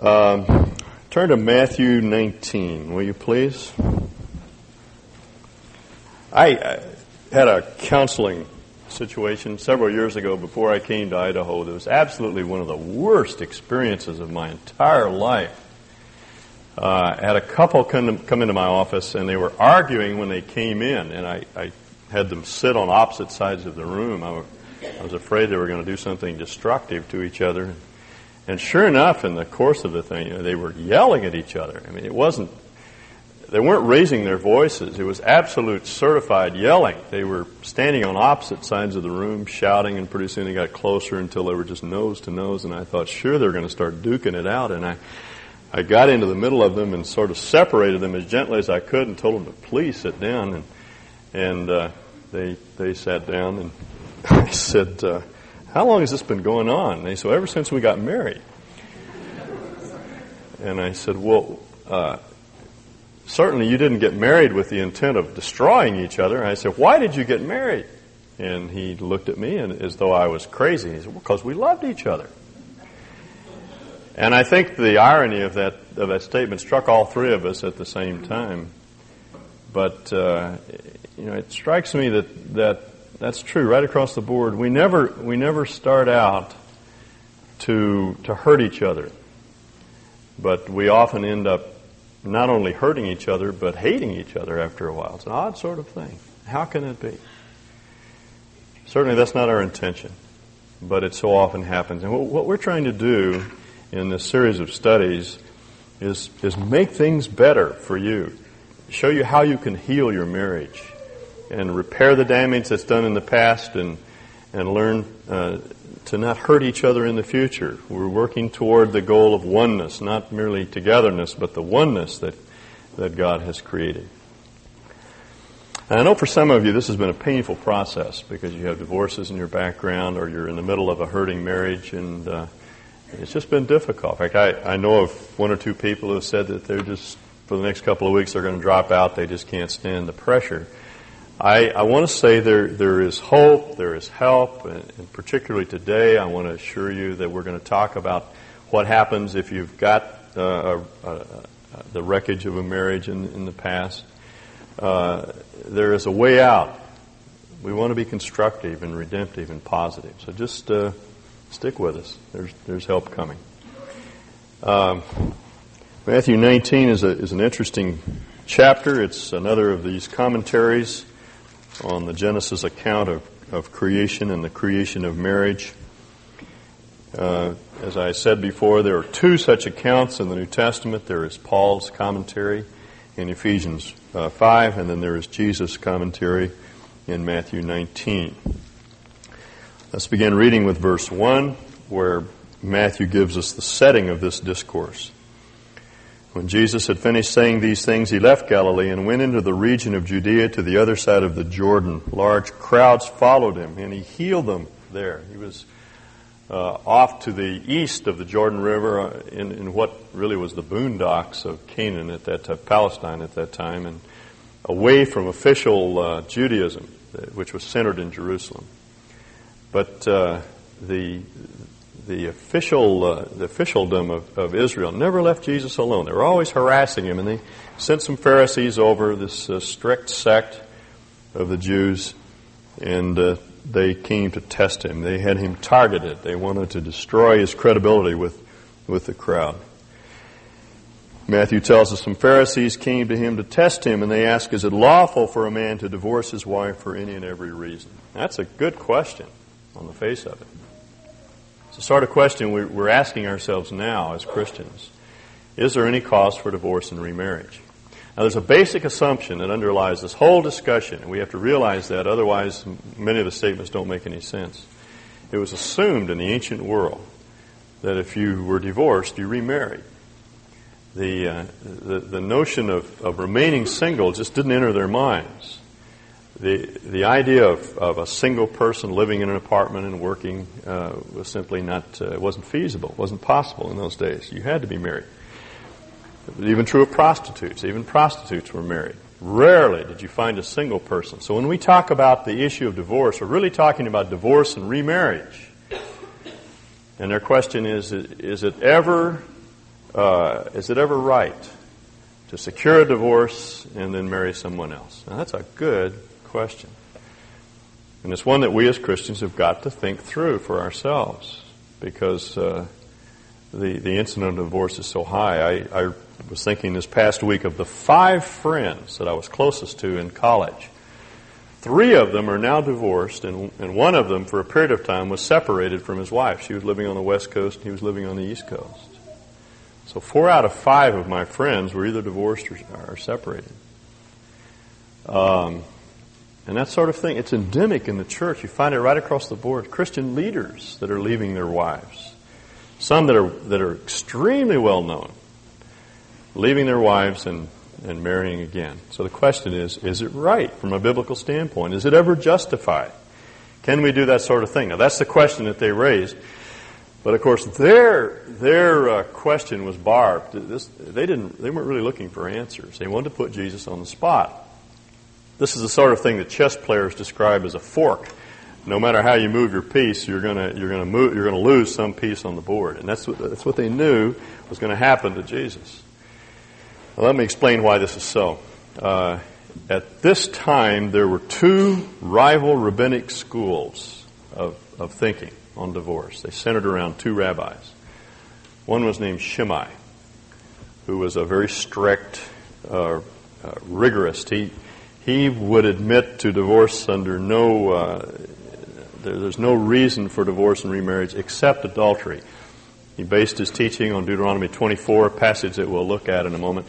Um, turn to Matthew 19, will you please? I, I had a counseling situation several years ago before I came to Idaho that was absolutely one of the worst experiences of my entire life. Uh, I had a couple come, to, come into my office and they were arguing when they came in, and I, I had them sit on opposite sides of the room. I, I was afraid they were going to do something destructive to each other. And sure enough, in the course of the thing, you know, they were yelling at each other. I mean, it wasn't, they weren't raising their voices. It was absolute certified yelling. They were standing on opposite sides of the room, shouting, and pretty soon they got closer until they were just nose to nose. And I thought, sure, they're going to start duking it out. And I, I got into the middle of them and sort of separated them as gently as I could and told them to please sit down. And, and uh, they, they sat down and I said, uh, how long has this been going on? And they said, ever since we got married. And I said, well, uh, certainly you didn't get married with the intent of destroying each other. And I said, why did you get married? And he looked at me and, as though I was crazy. He said, well, because we loved each other. And I think the irony of that, of that statement struck all three of us at the same time. But, uh, you know, it strikes me that, that that's true right across the board. We never, we never start out to, to hurt each other. But we often end up not only hurting each other, but hating each other after a while. It's an odd sort of thing. How can it be? Certainly that's not our intention, but it so often happens. And what we're trying to do in this series of studies is, is make things better for you. Show you how you can heal your marriage and repair the damage that's done in the past and, and learn uh, to not hurt each other in the future. We're working toward the goal of oneness, not merely togetherness, but the oneness that, that God has created. And I know for some of you this has been a painful process because you have divorces in your background or you're in the middle of a hurting marriage and uh, it's just been difficult. In fact, I, I know of one or two people who have said that they're just, for the next couple of weeks, they're going to drop out. They just can't stand the pressure. I, I want to say there, there is hope, there is help, and, and particularly today, I want to assure you that we're going to talk about what happens if you've got uh, a, a, the wreckage of a marriage in, in the past. Uh, there is a way out. We want to be constructive and redemptive and positive. So just uh, stick with us. There's, there's help coming. Um, Matthew 19 is, a, is an interesting chapter. It's another of these commentaries on the Genesis account of, of creation and the creation of marriage. Uh, as I said before, there are two such accounts in the New Testament. There is Paul's commentary in Ephesians uh, 5, and then there is Jesus' commentary in Matthew 19. Let's begin reading with verse 1, where Matthew gives us the setting of this discourse. When Jesus had finished saying these things, he left Galilee and went into the region of Judea to the other side of the Jordan. Large crowds followed him, and he healed them there. He was uh, off to the east of the Jordan River uh, in, in, what really was the boondocks of Canaan at that time, Palestine at that time, and away from official uh, Judaism, uh, which was centered in Jerusalem. But uh, the the official uh, the officialdom of, of Israel never left Jesus alone. They were always harassing him, and they sent some Pharisees over this uh, strict sect of the Jews, and uh, they came to test him. They had him targeted. They wanted to destroy his credibility with with the crowd. Matthew tells us some Pharisees came to him to test him, and they asked, "Is it lawful for a man to divorce his wife for any and every reason?" That's a good question on the face of it. It's the sort of question we're asking ourselves now as Christians. Is there any cause for divorce and remarriage? Now, there's a basic assumption that underlies this whole discussion, and we have to realize that, otherwise, many of the statements don't make any sense. It was assumed in the ancient world that if you were divorced, you remarried. The, uh, the, the notion of, of remaining single just didn't enter their minds the the idea of, of a single person living in an apartment and working uh, was simply not uh, wasn't feasible, wasn't possible in those days. You had to be married. Even true of prostitutes. Even prostitutes were married. Rarely did you find a single person. So when we talk about the issue of divorce, we're really talking about divorce and remarriage. And their question is: Is it ever uh, is it ever right to secure a divorce and then marry someone else? Now, that's a good question. And it's one that we as Christians have got to think through for ourselves because uh, the, the incident of divorce is so high. I, I was thinking this past week of the five friends that I was closest to in college. Three of them are now divorced, and, and one of them, for a period of time, was separated from his wife. She was living on the West Coast, and he was living on the East Coast. So four out of five of my friends were either divorced or, or separated. Um, and that sort of thing, it's endemic in the church. You find it right across the board. Christian leaders that are leaving their wives. Some that are, that are extremely well known, leaving their wives and, and marrying again. So the question is, is it right from a biblical standpoint? Is it ever justified? Can we do that sort of thing? Now that's the question that they raised. But of course, their their uh, question was barbed. This, they didn't. They weren't really looking for answers. They wanted to put Jesus on the spot. This is the sort of thing that chess players describe as a fork no matter how you move your piece, you're gonna you're gonna move you're gonna lose some piece on the board, and that's what that's what they knew was going to happen to Jesus. Well, let me explain why this is so. Uh, at this time, there were two rival rabbinic schools of, of thinking on divorce. They centered around two rabbis. One was named Shammai, who was a very strict, uh, uh, rigorous. He he would admit to divorce under no uh, there, there's no reason for divorce and remarriage except adultery. He based his teaching on Deuteronomy 24, a passage that we'll look at in a moment.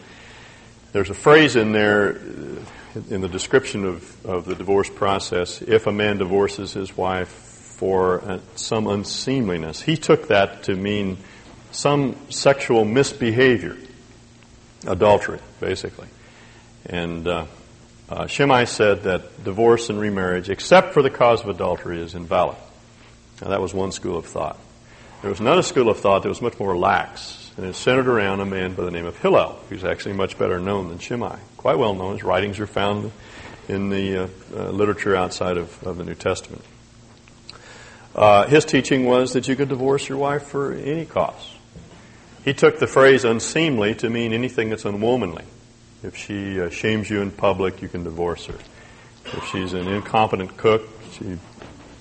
There's a phrase in there uh, in the description of, of the divorce process if a man divorces his wife for uh, some unseemliness. He took that to mean some sexual misbehavior, adultery, basically. And uh, uh, Shammai said that divorce and remarriage, except for the cause of adultery, is invalid. Now, that was one school of thought. There was another school of thought that was much more lax, and it centered around a man by the name of Hillel, who's actually much better known than Shammai. Quite well known. His writings are found in the uh, uh, literature outside of, of, the New Testament. Uh, his teaching was that you could divorce your wife for any cause. He took the phrase unseemly to mean anything that's unwomanly. If she uh, shames you in public, you can divorce her. If she's an incompetent cook, she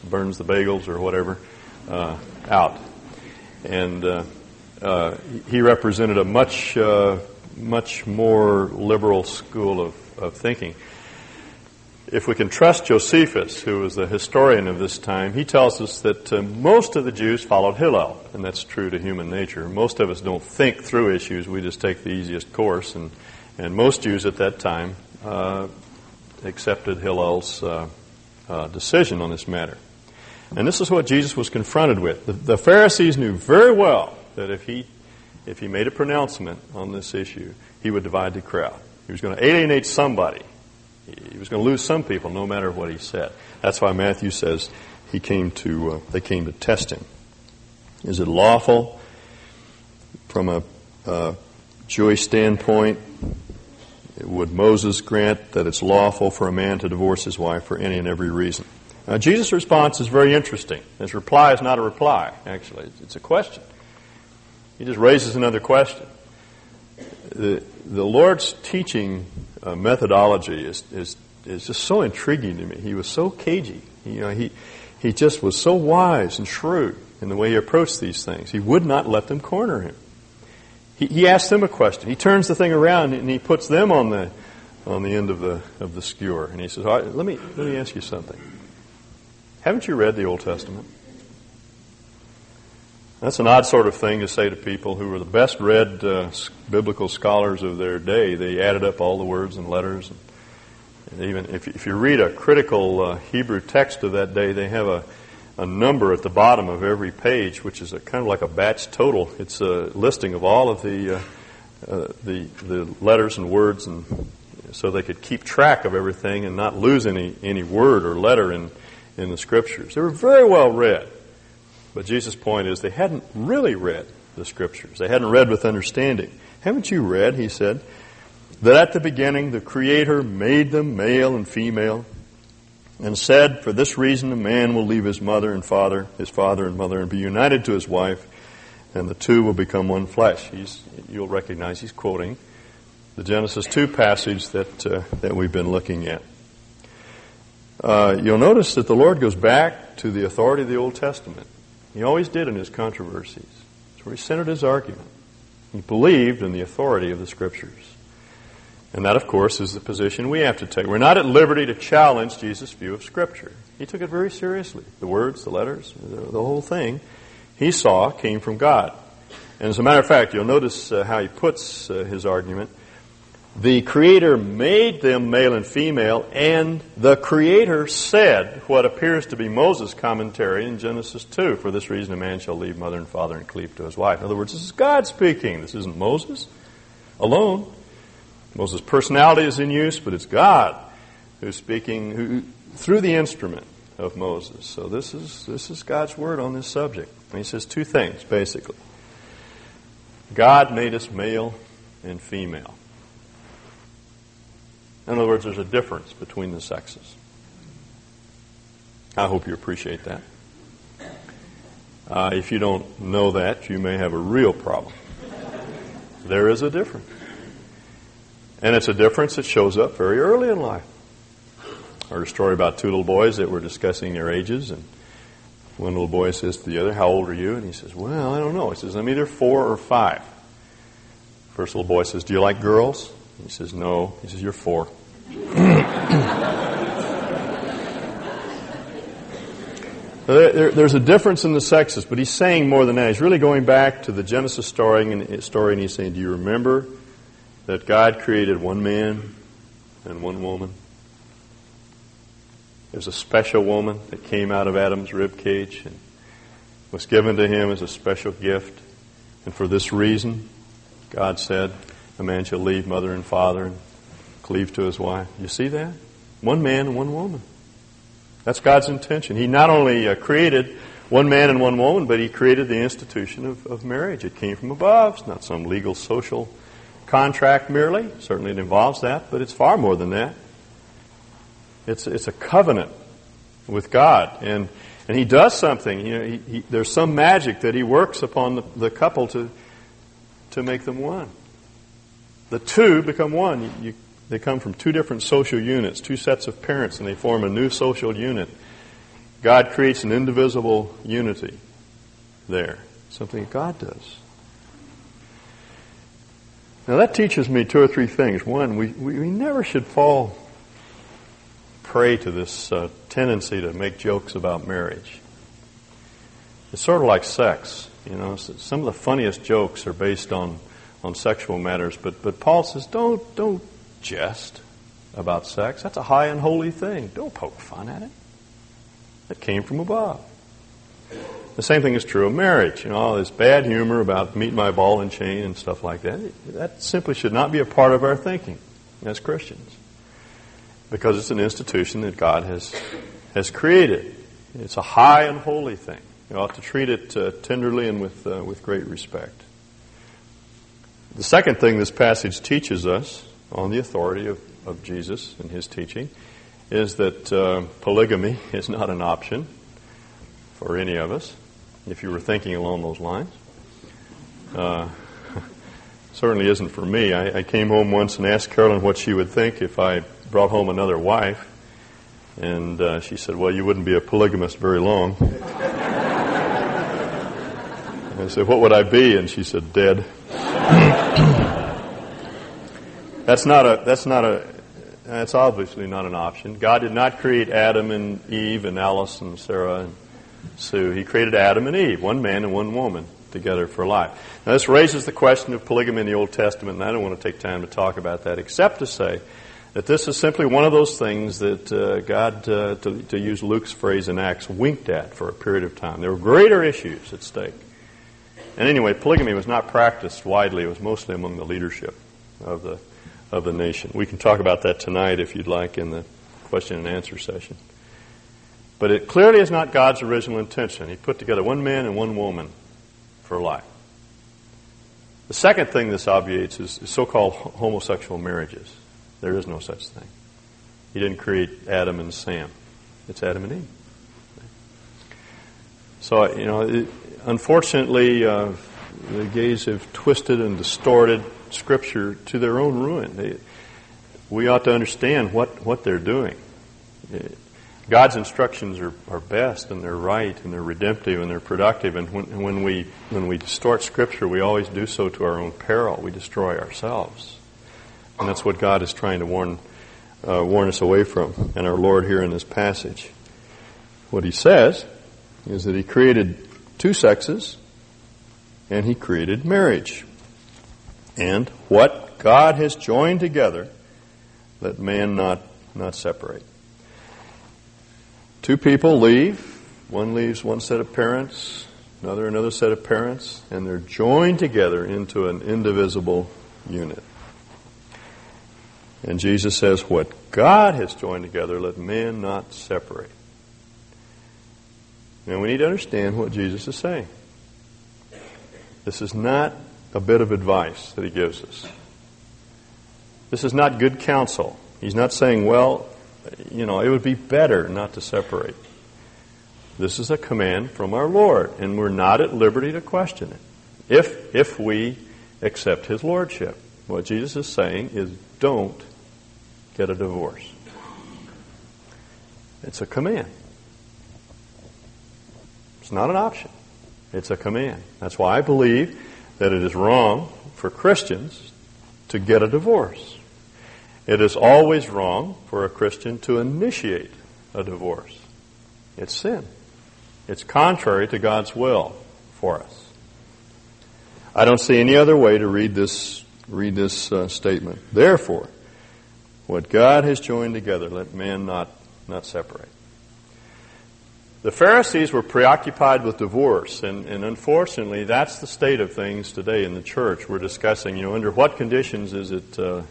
burns the bagels or whatever, uh, out. And uh, uh he represented a much, uh, much more liberal school of, of thinking. If we can trust Josephus, who was the historian of this time, he tells us that uh, most of the Jews followed Hillel, and that's true to human nature. Most of us don't think through issues; we just take the easiest course and and most Jews at that time uh, accepted Hillel's uh, uh, decision on this matter. And this is what Jesus was confronted with. The, the, Pharisees knew very well that if he, if he made a pronouncement on this issue, he would divide the crowd. He was going to alienate somebody. He was going to lose some people, no matter what he said. That's why Matthew says he came to, uh, they came to test him. Is it lawful from a uh, Jewish standpoint would Moses grant that it's lawful for a man to divorce his wife for any and every reason? Now, Jesus' response is very interesting. His reply is not a reply, actually, it's a question. He just raises another question. The, the Lord's teaching uh, methodology is, is, is just so intriguing to me. He was so cagey. You know, he, he just was so wise and shrewd in the way he approached these things. He would not let them corner him. He, he asks them a question. He turns the thing around and he puts them on the, on the end of the, of the skewer. And he says, All right, let, me, let me ask you something. Haven't you read the Old Testament? That's an odd sort of thing to say to people who were the best read uh, biblical scholars of their day. They added up all the words and letters. And even if, if you read a critical uh, Hebrew text of that day, they have a, a number at the bottom of every page, which is a, kind of like a batch total. It's a listing of all of the uh, uh, the the letters and words, and so they could keep track of everything and not lose any any word or letter in in the scriptures. They were very well read, but Jesus' point is they hadn't really read the scriptures. They hadn't read with understanding. Haven't you read? He said that at the beginning the Creator made them male and female and said, For this reason a man will leave his mother and father, his father and mother, and be united to his wife, and the two will become one flesh. He's, you'll recognize he's quoting the Genesis 2 passage that, uh, that we've been looking at. Uh, you'll notice that the Lord goes back to the authority of the Old Testament. He always did in his controversies. That's where he centered his argument. He believed in the authority of the Scriptures. And that, of course, is the position we have to take. We're not at liberty to challenge Jesus' view of Scripture. He took it very seriously. The words, the letters, the, the whole thing he saw came from God. And as a matter of fact, you'll notice uh, how he puts uh, his argument. The Creator made them male and female, and the Creator said what appears to be Moses' commentary in Genesis 2. For this reason, a man shall leave mother and father and cleave to his wife. In other words, this is God speaking. This isn't Moses alone. Moses' personality is in use, but it's God who's speaking who, through the instrument of Moses. So this is, this is God's word on this subject. And he says two things, basically. God made us male and female. In other words, there's a difference between the sexes. I hope you appreciate that. Uh, if you don't know that, you may have a real problem. There is a difference. And it's a difference that shows up very early in life. I heard a story about two little boys that were discussing their ages, and one little boy says to the other, How old are you? And he says, Well, I don't know. He says, I'm either four or five. First little boy says, Do you like girls? He says, No. He says, You're four. there, there's a difference in the sexes, but he's saying more than that. He's really going back to the Genesis story and, story, and he's saying, Do you remember that God created one man and one woman? There's a special woman that came out of Adam's rib cage and was given to him as a special gift. And for this reason, God said, A man shall leave mother and father and cleave to his wife. You see that? One man and one woman. That's God's intention. He not only uh, created one man and one woman, but He created the institution of, of marriage. It came from above. It's not some legal social contract merely. Certainly it involves that, but it's far more than that. It's, it's a covenant with God. And, and He does something. You know, he, he, there's some magic that He works upon the, the couple to, to make them one. The two become one. You, you they come from two different social units, two sets of parents, and they form a new social unit. God creates an indivisible unity there, something that God does. Now that teaches me two or three things. One, we, we, never should fall prey to this uh, tendency to make jokes about marriage. It's sort of like sex. You know, some of the funniest jokes are based on, on sexual matters, but, but Paul says, don't, don't jest about sex. That's a high and holy thing. Don't poke fun at it. It came from above. The same thing is true of marriage. You know, all this bad humor about meet my ball and chain and stuff like that. That simply should not be a part of our thinking as Christians. Because it's an institution that God has, has created. It's a high and holy thing. You ought to treat it uh, tenderly and with, uh, with great respect. The second thing this passage teaches us on the authority of, of Jesus and his teaching is that uh, polygamy is not an option for any of us, if you were thinking along those lines. Uh, certainly isn't for me. I, I, came home once and asked Carolyn what she would think if I brought home another wife, and uh, she said, Well, you wouldn't be a polygamist very long. I said, What would I be? And she said, Dead. That's not a, that's not a, that's obviously not an option. God did not create Adam and Eve and Alice and Sarah and Sue. He created Adam and Eve, one man and one woman together for life. Now this raises the question of polygamy in the Old Testament, and I don't want to take time to talk about that except to say that this is simply one of those things that uh, God, uh, to, to use Luke's phrase in Acts, winked at for a period of time. There were greater issues at stake. And anyway, polygamy was not practiced widely. It was mostly among the leadership of the of the nation. We can talk about that tonight if you'd like in the question and answer session. But it clearly is not God's original intention. He put together one man and one woman for life. The second thing this obviates is so called homosexual marriages. There is no such thing. He didn't create Adam and Sam, it's Adam and Eve. So, you know, it, unfortunately, uh, the gays have twisted and distorted Scripture to their own ruin. They, we ought to understand what, what they're doing. God's instructions are, are best and they're right and they're redemptive and they're productive. And when, when, we, when we distort Scripture, we always do so to our own peril. We destroy ourselves. And that's what God is trying to warn, uh, warn us away from, and our Lord here in this passage. What He says is that He created two sexes and He created marriage. And what God has joined together, let man not, not separate. Two people leave. One leaves one set of parents, another another set of parents, and they're joined together into an indivisible unit. And Jesus says, What God has joined together, let man not separate. Now we need to understand what Jesus is saying. This is not a bit of advice that he gives us. This is not good counsel. He's not saying, well, you know, it would be better not to separate. This is a command from our Lord, and we're not at liberty to question it. If, if we accept His Lordship, what Jesus is saying is don't get a divorce. It's a command. It's not an option. It's a command. That's why I believe that it is wrong for Christians to get a divorce. It is always wrong for a Christian to initiate a divorce. It's sin. It's contrary to God's will for us. I don't see any other way to read this read this uh, statement. Therefore, what God has joined together, let man not not separate. The Pharisees were preoccupied with divorce, and, and unfortunately, that's the state of things today in the church. We're discussing, you know, under what conditions is it uh,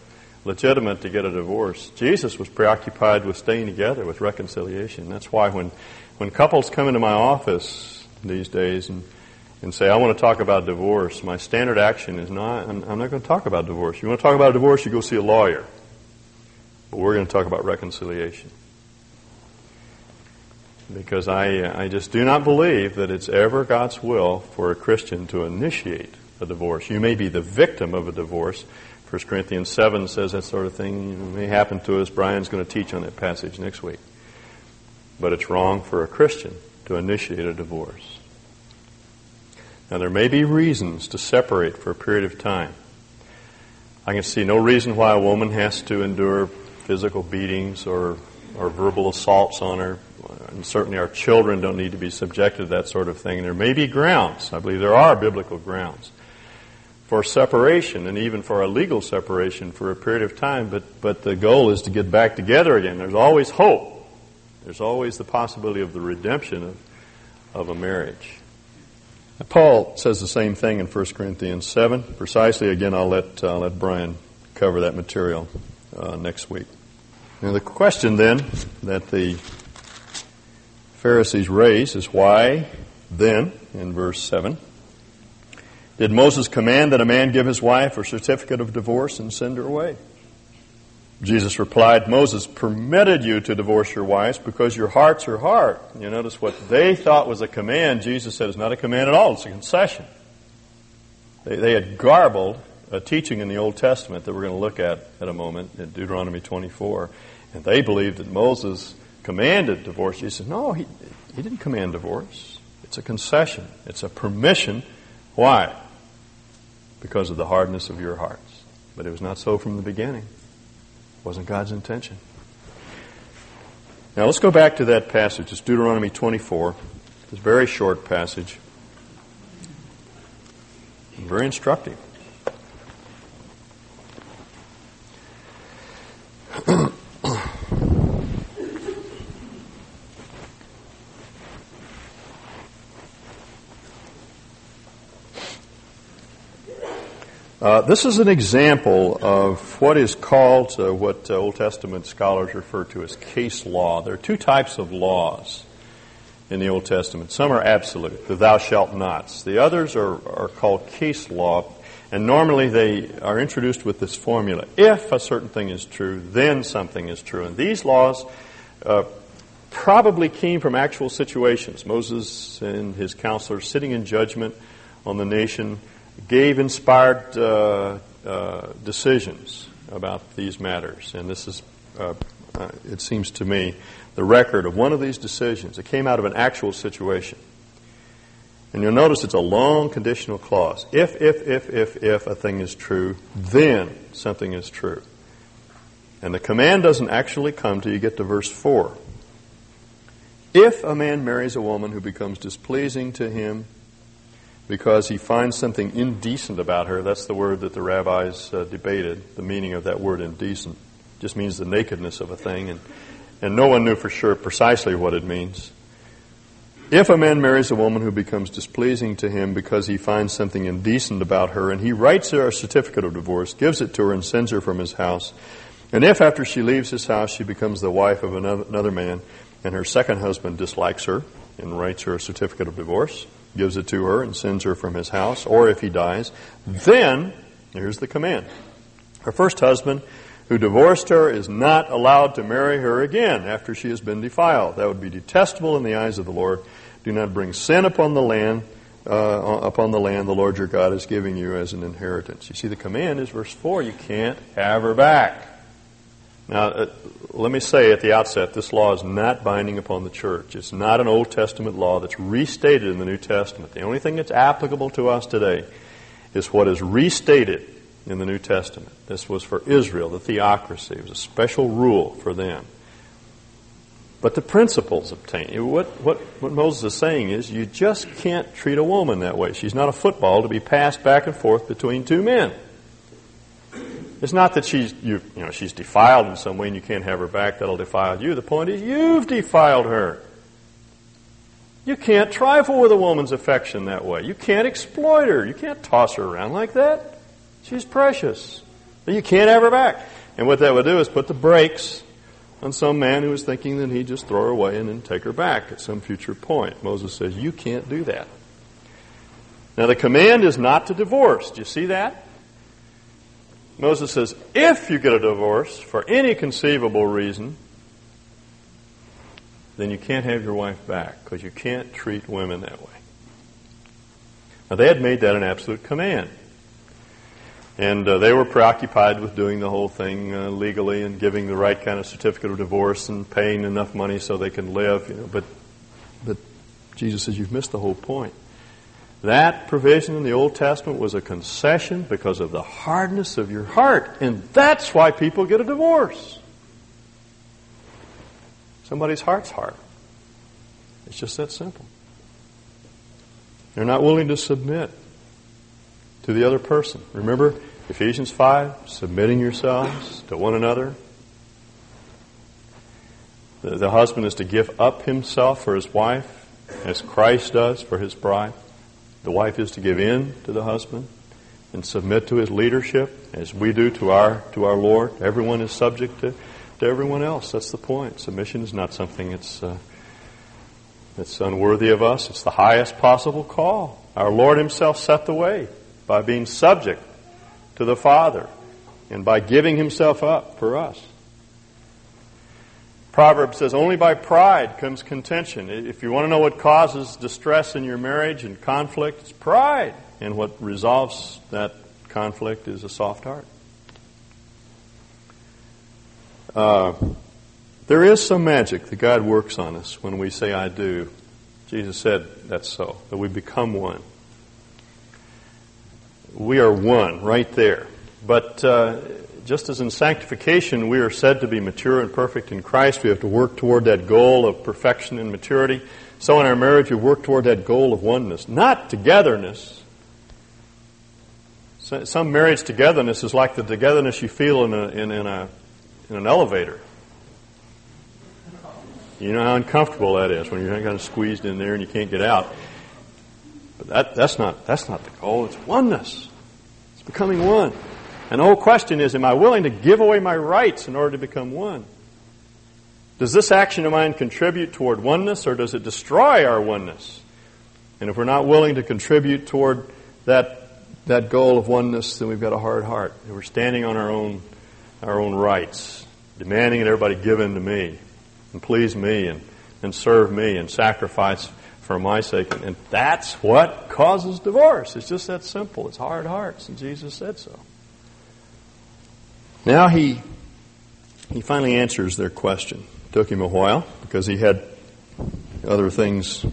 legitimate to get a divorce. Jesus was preoccupied with staying together, with reconciliation. That's why when, when couples come into my office these days and, and say, I want to talk about divorce, my standard action is not, I'm, I'm not going to talk about divorce. You want to talk about divorce, you go see a lawyer. But we're going to talk about reconciliation. Because I, I just do not believe that it's ever God's will for a Christian to initiate a divorce. You may be the victim of a divorce, 1 Corinthians 7 says that sort of thing it may happen to us. Brian's going to teach on that passage next week. But it's wrong for a Christian to initiate a divorce. Now, there may be reasons to separate for a period of time. I can see no reason why a woman has to endure physical beatings or, or verbal assaults on her. And certainly our children don't need to be subjected to that sort of thing. There may be grounds. I believe there are biblical grounds for separation and even for a legal separation for a period of time, but, but the goal is to get back together again. There's always hope. There's always the possibility of the redemption of, of a marriage. Paul says the same thing in 1 Corinthians 7. Precisely, again, I'll let, uh, let Brian cover that material uh, next week. Now, the question then that the Pharisees raise is why then, in verse 7, did Moses command that a man give his wife a certificate of divorce and send her away? Jesus replied, Moses permitted you to divorce your wives because your hearts are hard. You notice what they thought was a command, Jesus said it's not a command at all, it's a concession. They, they had garbled a teaching in the Old Testament that we're going to look at in a moment in Deuteronomy 24. And they believed that Moses commanded divorce. Jesus said, no, he, he didn't command divorce. It's a concession. It's a permission. Why? Because of the hardness of your hearts. But it was not so from the beginning. It wasn't God's intention. Now let's go back to that passage. It's Deuteronomy 24. It's a very short passage. Very instructive. Uh, this is an example of what is called uh, what uh, Old Testament scholars refer to as case law. There are two types of laws in the Old Testament. Some are absolute, the thou shalt nots. The others are, are called case law, and normally they are introduced with this formula. If a certain thing is true, then something is true. And these laws uh, probably came from actual situations. Moses and his counselors sitting in judgment on the nation gave inspired uh, uh, decisions about these matters. And this is, uh, uh, it seems to me, the record of one of these decisions. It came out of an actual situation. And you'll notice it's a long conditional clause. If, if, if, if, if a thing is true, then something is true. And the command doesn't actually come till you get to verse 4. If a man marries a woman who becomes displeasing to him because he finds something indecent about her, that's the word that the rabbis uh, debated, the meaning of that word indecent. It just means the nakedness of a thing, and, and no one knew for sure precisely what it means. If a man marries a woman who becomes displeasing to him because he finds something indecent about her, and he writes her a certificate of divorce, gives it to her, and sends her from his house, and if after she leaves his house she becomes the wife of another man, and her second husband dislikes her and writes her a certificate of divorce, gives it to her, and sends her from his house, or if he dies, then, here's the command. Her first husband, who divorced her, is not allowed to marry her again after she has been defiled. That would be detestable in the eyes of the Lord. Do not bring sin upon the land, uh, upon the land the Lord your God is giving you as an inheritance. You see, the command is verse 4 you can't have her back. Now, uh, let me say at the outset, this law is not binding upon the church. It's not an Old Testament law that's restated in the New Testament. The only thing that's applicable to us today is what is restated in the New Testament. This was for Israel, the theocracy. It was a special rule for them. But the principles obtain. What, what, what Moses is saying is you just can't treat a woman that way. She's not a football to be passed back and forth between two men. It's not that she's, you, you know, she's defiled in some way and you can't have her back. That'll defile you. The point is you've defiled her. You can't trifle with a woman's affection that way. You can't exploit her. You can't toss her around like that. She's precious. But you can't have her back. And what that would do is put the brakes on some man who was thinking that he'd just throw her away and then take her back at some future point. Moses says, You can't do that. Now, the command is not to divorce. Do you see that? Moses says, If you get a divorce for any conceivable reason, then you can't have your wife back because you can't treat women that way. Now, they had made that an absolute command. And uh, they were preoccupied with doing the whole thing uh, legally and giving the right kind of certificate of divorce and paying enough money so they can live. You know, but, but Jesus says you've missed the whole point. That provision in the Old Testament was a concession because of the hardness of your heart. And that's why people get a divorce. Somebody's heart's hard. It's just that simple. They're not willing to submit to the other person. Remember Ephesians 5, submitting yourselves to one another. The, the husband is to give up himself for his wife as Christ does for his bride. The wife is to give in to the husband and submit to his leadership as we do to our to our Lord. Everyone is subject to, to everyone else. That's the point. Submission is not something that's uh, that's unworthy of us. It's the highest possible call. Our Lord Himself set the way by being subject to the Father and by giving himself up for us. Proverbs says, only by pride comes contention. If you want to know what causes distress in your marriage and conflict, it's pride. And what resolves that conflict is a soft heart. Uh, there is some magic that God works on us when we say, I do. Jesus said that's so, that we become one we are one right there. But uh, just as in sanctification we are said to be mature and perfect in Christ, we have to work toward that goal of perfection and maturity. So in our marriage, we work toward that goal of oneness, not togetherness. Some marriage togetherness is like the togetherness you feel in, a, in, in, a, in an elevator. You know how uncomfortable that is when you're kind of squeezed in there and you can't get out. But that, that's, not, that's not the goal. It's oneness. It's becoming one. And the whole question is, am I willing to give away my rights in order to become one? Does this action of mine contribute toward oneness or does it destroy our oneness? And if we're not willing to contribute toward that, that goal of oneness, then we've got a hard heart. And we're standing on our own, our own rights, demanding that everybody give in to me and please me and, and serve me and sacrifice for my sake. And that's what causes divorce. It's just that simple. It's hard hearts, and Jesus said so. Now he he finally answers their question. It took him a while because he had other things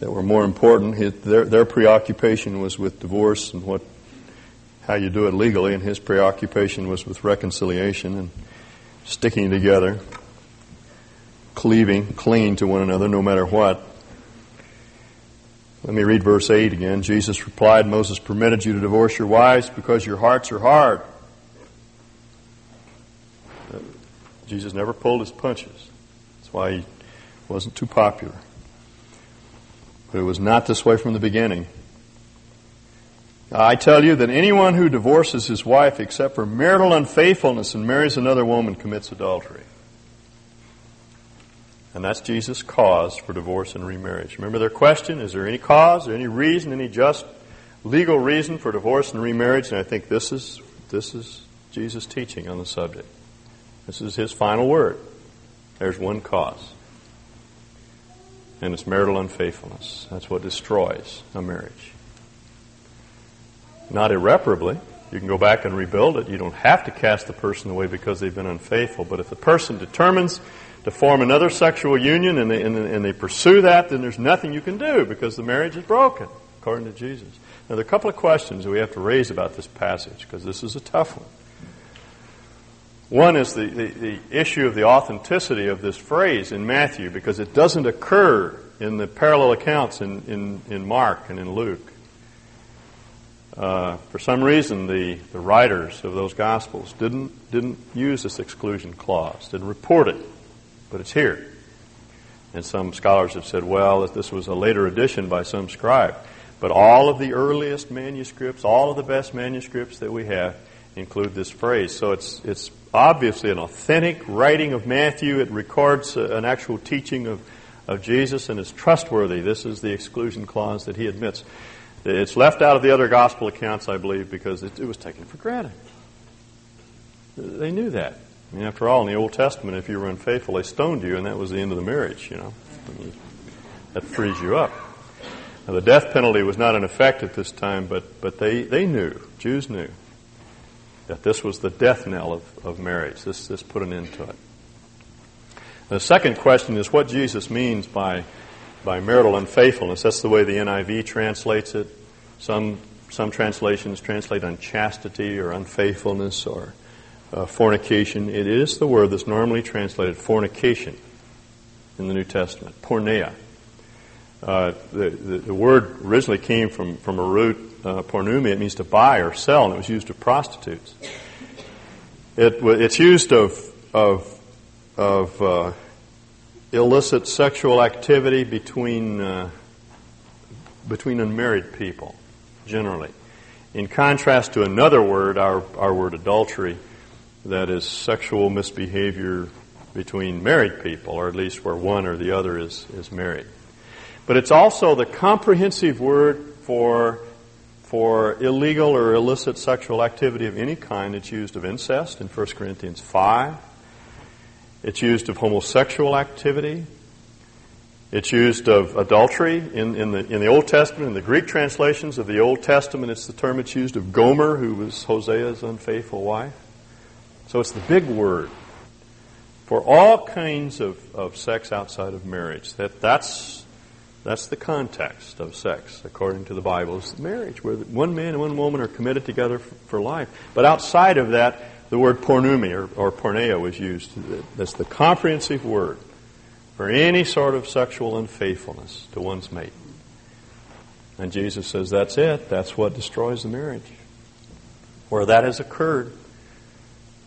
that were more important. His, their, their preoccupation was with divorce and what how you do it legally, and his preoccupation was with reconciliation and sticking together, cleaving, clinging to one another no matter what. Let me read verse 8 again. Jesus replied, Moses permitted you to divorce your wives because your hearts are hard. Jesus never pulled his punches. That's why he wasn't too popular. But it was not this way from the beginning. I tell you that anyone who divorces his wife except for marital unfaithfulness and marries another woman commits adultery. And that's Jesus' cause for divorce and remarriage. Remember their question? Is there any cause, any reason, any just legal reason for divorce and remarriage? And I think this is, this is Jesus' teaching on the subject. This is his final word. There's one cause. And it's marital unfaithfulness. That's what destroys a marriage. Not irreparably. You can go back and rebuild it. You don't have to cast the person away because they've been unfaithful. But if the person determines to form another sexual union and they, and, and they pursue that, then there's nothing you can do because the marriage is broken, according to Jesus. Now, there are a couple of questions that we have to raise about this passage because this is a tough one. One is the, the, the, issue of the authenticity of this phrase in Matthew because it doesn't occur in the parallel accounts in, in, in Mark and in Luke. Uh, for some reason, the, the writers of those Gospels didn't, didn't use this exclusion clause, didn't report it, but it's here. And some scholars have said, well, that this was a later addition by some scribe. But all of the earliest manuscripts, all of the best manuscripts that we have, include this phrase. So it's, it's obviously an authentic writing of Matthew. It records uh, an actual teaching of, of Jesus and is trustworthy. This is the exclusion clause that he admits. It's left out of the other gospel accounts, I believe, because it, it was taken for granted. They knew that. I mean, after all, in the Old Testament, if you were unfaithful, they stoned you, and that was the end of the marriage, you know. That frees you up. Now, the death penalty was not in effect at this time, but, but they, they knew, Jews knew, that this was the death knell of, of marriage. This, this put an end to it. The second question is what Jesus means by, by marital unfaithfulness. That's the way the NIV translates it. Some, some translations translate unchastity or unfaithfulness or uh, fornication. It is the word that's normally translated fornication in the New Testament, porneia. Uh, the, the, the, word originally came from, from a root uh, pornumi, it means to buy or sell, and it was used of prostitutes. It, it's used of, of, of uh, illicit sexual activity between, uh, between unmarried people, generally. In contrast to another word, our, our word adultery, that is sexual misbehavior between married people, or at least where one or the other is, is married. But it's also the comprehensive word for for illegal or illicit sexual activity of any kind. It's used of incest in 1 Corinthians 5. It's used of homosexual activity. It's used of adultery in, in, the, in the Old Testament. In the Greek translations of the Old Testament, it's the term it's used of Gomer, who was Hosea's unfaithful wife. So it's the big word for all kinds of, of sex outside of marriage. That, that's that's the context of sex, according to the Bible, is marriage, where one man and one woman are committed together for life. But outside of that, the word pornumi or, or porneia was used. That's the comprehensive word for any sort of sexual unfaithfulness to one's mate. And Jesus says that's it. That's what destroys the marriage. Where that has occurred,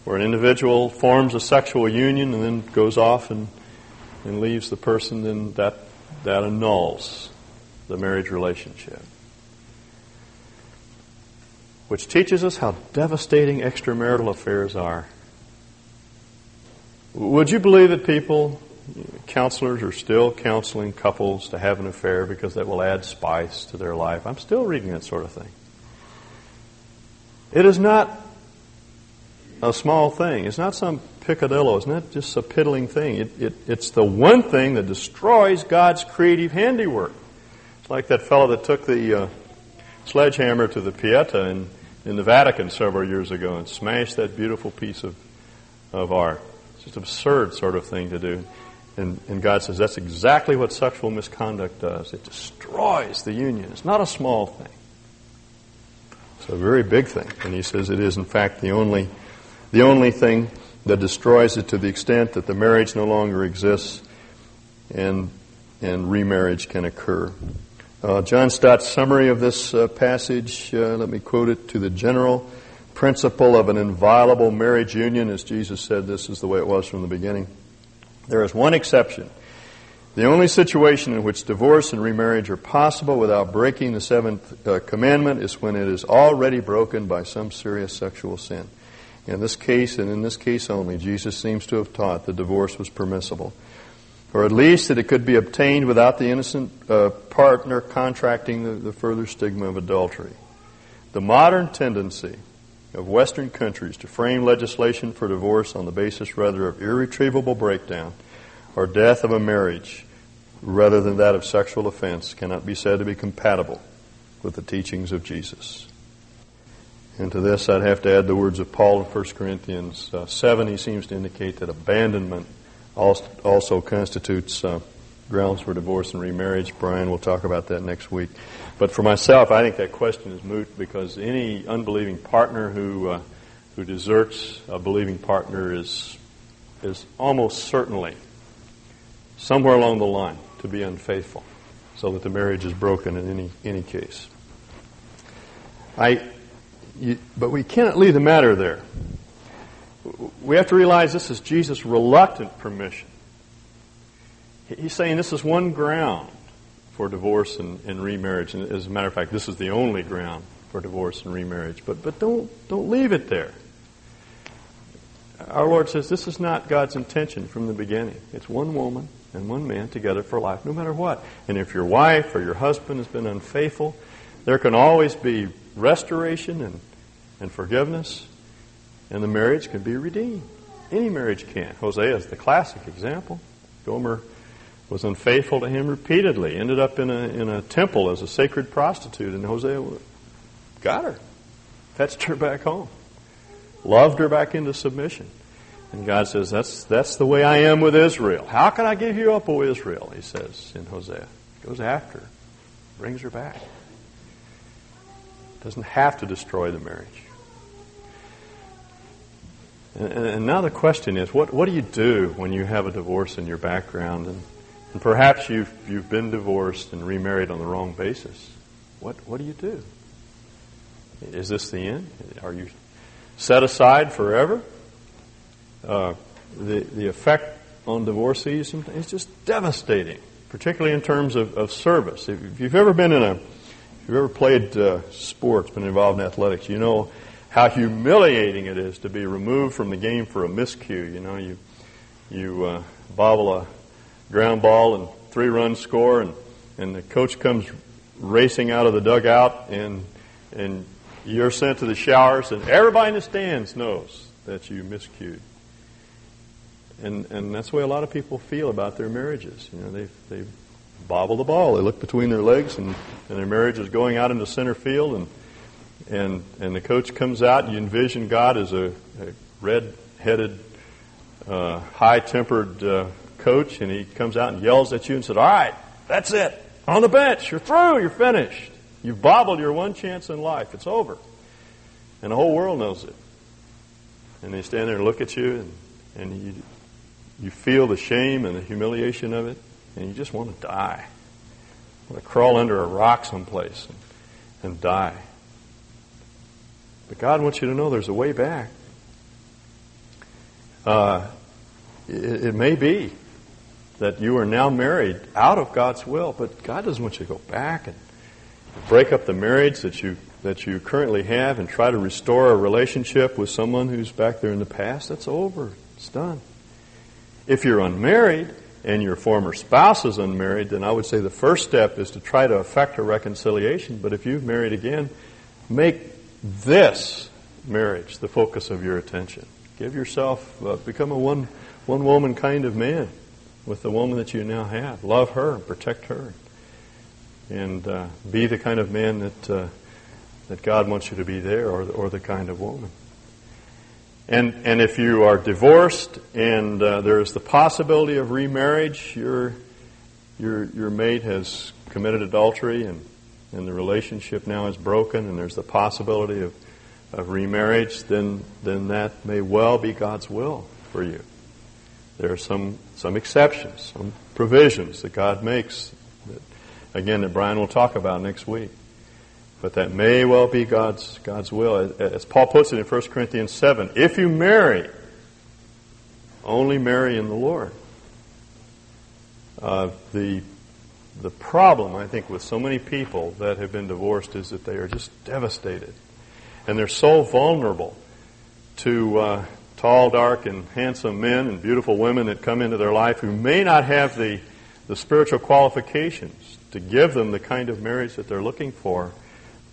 where an individual forms a sexual union and then goes off and, and leaves the person, then that that annuls the marriage relationship. Which teaches us how devastating extramarital affairs are. Would you believe that people, counselors, are still counseling couples to have an affair because that will add spice to their life? I'm still reading that sort of thing. It is not a small thing. It's not some picadillo. It's not just a piddling thing. It, it, it's the one thing that destroys God's creative handiwork. It's like that fellow that took the uh, sledgehammer to the Pieta in, in the Vatican several years ago and smashed that beautiful piece of, of art. It's just an absurd sort of thing to do. And, and God says that's exactly what sexual misconduct does. It destroys the union. It's not a small thing. It's a very big thing. And he says it is, in fact, the only, the only thing that destroys it to the extent that the marriage no longer exists and, and remarriage can occur. Uh, John Stott's summary of this uh, passage, uh, let me quote it, to the general principle of an inviolable marriage union, as Jesus said, this is the way it was from the beginning. There is one exception. The only situation in which divorce and remarriage are possible without breaking the seventh uh, commandment is when it is already broken by some serious sexual sin. In this case, and in this case only, Jesus seems to have taught that divorce was permissible, or at least that it could be obtained without the innocent uh, partner contracting the, the further stigma of adultery. The modern tendency of Western countries to frame legislation for divorce on the basis rather of irretrievable breakdown or death of a marriage rather than that of sexual offense cannot be said to be compatible with the teachings of Jesus. And to this, I'd have to add the words of Paul in 1 Corinthians uh, 7. He seems to indicate that abandonment also, constitutes uh, grounds for divorce and remarriage. Brian will talk about that next week. But for myself, I think that question is moot because any unbelieving partner who uh, who deserts a believing partner is is almost certainly somewhere along the line to be unfaithful, so that the marriage is broken in any any case. I, you, but we cannot leave the matter there. We have to realize this is Jesus' reluctant permission. He's saying this is one ground for divorce and, and remarriage, and as a matter of fact, this is the only ground for divorce and remarriage. But but don't don't leave it there. Our Lord says this is not God's intention from the beginning. It's one woman and one man together for life, no matter what. And if your wife or your husband has been unfaithful, there can always be restoration and, and forgiveness, and the marriage can be redeemed. Any marriage can. Hosea is the classic example. Gomer was unfaithful to him repeatedly, ended up in a, in a temple as a sacred prostitute, and Hosea got her, fetched her back home, loved her back into submission. And God says, that's, that's the way I am with Israel. How can I give you up, O Israel? He says in Hosea. Goes after her, brings her back. Doesn't have to destroy the marriage. And, and now the question is, what, what do you do when you have a divorce in your background and, and perhaps you've, you've been divorced and remarried on the wrong basis? What, what do you do? Is this the end? Are you set aside forever? Uh, the, the effect on divorcees is just devastating, particularly in terms of, of service. If, you've ever been in a, if you've ever played uh, sports, been involved in athletics, you know how humiliating it is to be removed from the game for a miscue. You know, you you uh, bobble a ground ball and three run score, and and the coach comes racing out of the dugout, and and you're sent to the showers, and everybody in the stands knows that you miscued and and that's the way a lot of people feel about their marriages. You know, they they bobble the ball. They look between their legs, and, and their marriage is going out into center field, and and and the coach comes out. And you envision God as a, a red-headed, uh, high-tempered uh, coach, and he comes out and yells at you and says, "All right, that's it. On the bench. You're through. You're finished. You've bobbled your one chance in life. It's over." And the whole world knows it. And they stand there and look at you, and, and you, you feel the shame and the humiliation of it, and you just want to die. Want to crawl under a rock someplace and, and die. But God wants you to know there's a way back. Uh, it, it may be that you are now married out of God's will, but God doesn't want you to go back and break up the marriage that you that you currently have and try to restore a relationship with someone who's back there in the past. That's over. It's done. If you're unmarried and your former spouse is unmarried, then I would say the first step is to try to effect a reconciliation. But if you've married again, make this marriage the focus of your attention. Give yourself, uh, become a one, one woman kind of man with the woman that you now have. Love her and protect her. And uh, be the kind of man that, uh, that God wants you to be there or, or the kind of woman. And, and if you are divorced and uh, there is the possibility of remarriage, your, your, your mate has committed adultery and, and the relationship now is broken and there's the possibility of, of remarriage, then, then that may well be God's will for you. There are some, some exceptions, some provisions that God makes, that, again, that Brian will talk about next week. But that may well be God's, God's will. As Paul puts it in 1 Corinthians 7, if you marry, only marry in the Lord. Uh, the, the problem, I think, with so many people that have been divorced is that they are just devastated. And they're so vulnerable to uh, tall, dark, and handsome men and beautiful women that come into their life who may not have the, the spiritual qualifications to give them the kind of marriage that they're looking for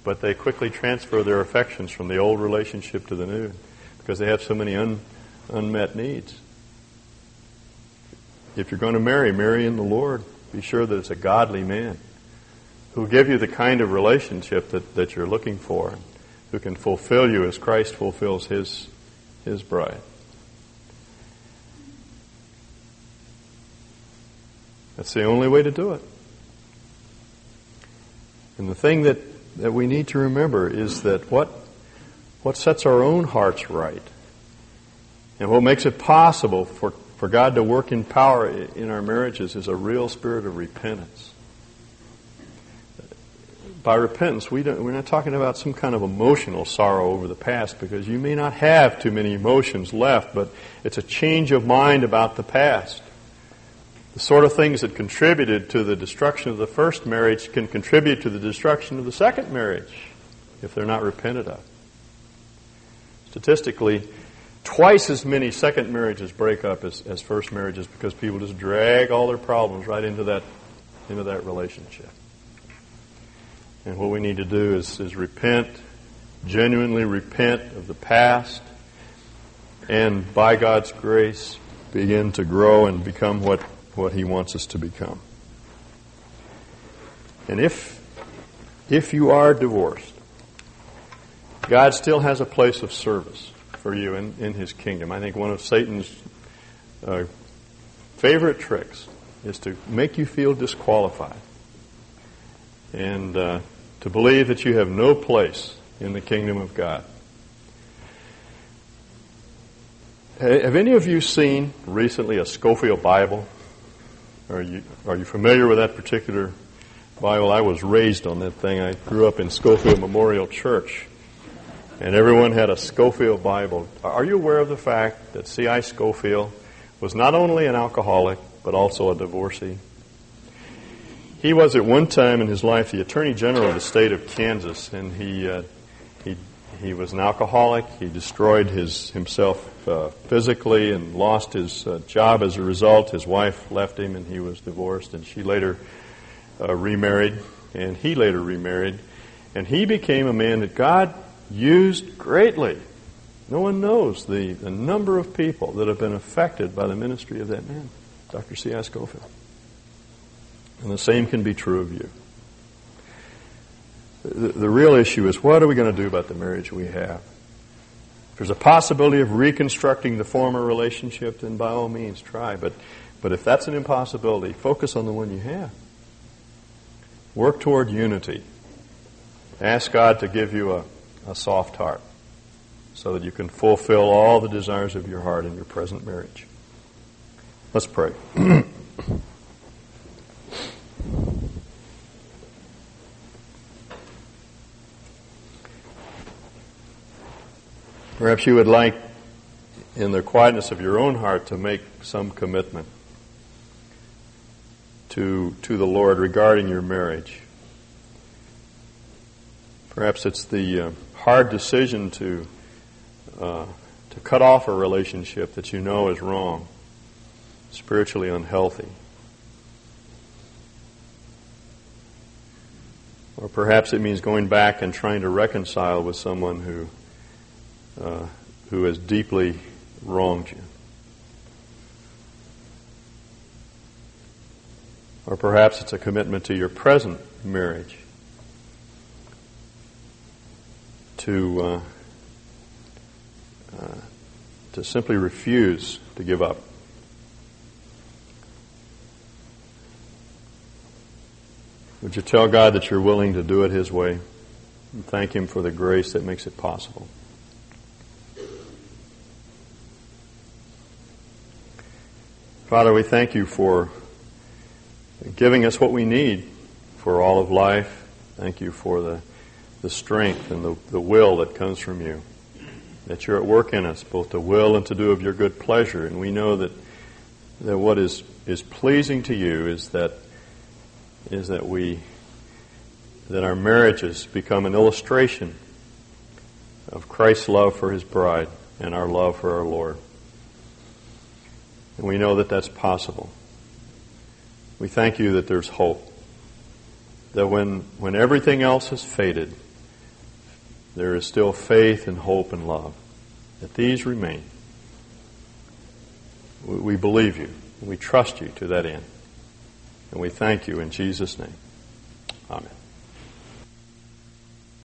but they quickly transfer their affections from the old relationship to the new because they have so many un, unmet needs. If you're going to marry, marry in the Lord. Be sure that it's a godly man who will give you the kind of relationship that, that you're looking for, who can fulfill you as Christ fulfills his, his bride. That's the only way to do it. And the thing that that we need to remember is that what, what sets our own hearts right and what makes it possible for, for God to work in power in our marriages is a real spirit of repentance. By repentance, we we're not talking about some kind of emotional sorrow over the past because you may not have too many emotions left, but it's a change of mind about the past the sort of things that contributed to the destruction of the first marriage can contribute to the destruction of the second marriage if they're not repented of. Statistically, twice as many second marriages break up as, as first marriages because people just drag all their problems right into that into that relationship. And what we need to do is, is repent, genuinely repent of the past, and by God's grace begin to grow and become what what He wants us to become. And if, if you are divorced, God still has a place of service for you in, in His kingdom. I think one of Satan's uh, favorite tricks is to make you feel disqualified and uh, to believe that you have no place in the kingdom of God. Have any of you seen recently a Scofield Bible? Are you, are you familiar with that particular Bible? I was raised on that thing. I grew up in Scofield Memorial Church, and everyone had a Scofield Bible. Are you aware of the fact that C.I. Scofield was not only an alcoholic, but also a divorcee? He was at one time in his life the Attorney General of the state of Kansas, and he, uh, he he was an alcoholic. He destroyed his himself uh, physically and lost his uh, job as a result. His wife left him, and he was divorced. And she later uh, remarried, and he later remarried, and he became a man that God used greatly. No one knows the, the number of people that have been affected by the ministry of that man, Dr. C.I. Scofield. And the same can be true of you the, the real issue is what are we going to do about the marriage we have? If there's a possibility of reconstructing the former relationship, then by all means try. But, but if that's an impossibility, focus on the one you have. Work toward unity. Ask God to give you a, a soft heart so that you can fulfill all the desires of your heart in your present marriage. Let's pray. Perhaps you would like, in the quietness of your own heart, to make some commitment to, to the Lord regarding your marriage. Perhaps it's the uh, hard decision to, uh, to cut off a relationship that you know is wrong, spiritually unhealthy. Or perhaps it means going back and trying to reconcile with someone who uh, who has deeply wronged you. Or perhaps it's a commitment to your present marriage to uh, uh, to simply refuse to give up. Would you tell God that you're willing to do it His way and thank Him for the grace that makes it possible? Father, we thank you for giving us what we need for all of life. Thank you for the, the strength and the, the will that comes from you. That you're at work in us, both to will and to do of your good pleasure. And we know that, that what is, is pleasing to you is that is that we that our marriages become an illustration of Christ's love for his bride and our love for our Lord. And we know that that's possible. We thank you that there's hope. That when, when everything else has faded, there is still faith and hope and love. That these remain. We, believe you. We trust you to that end. And we thank you in Jesus' name. Amen.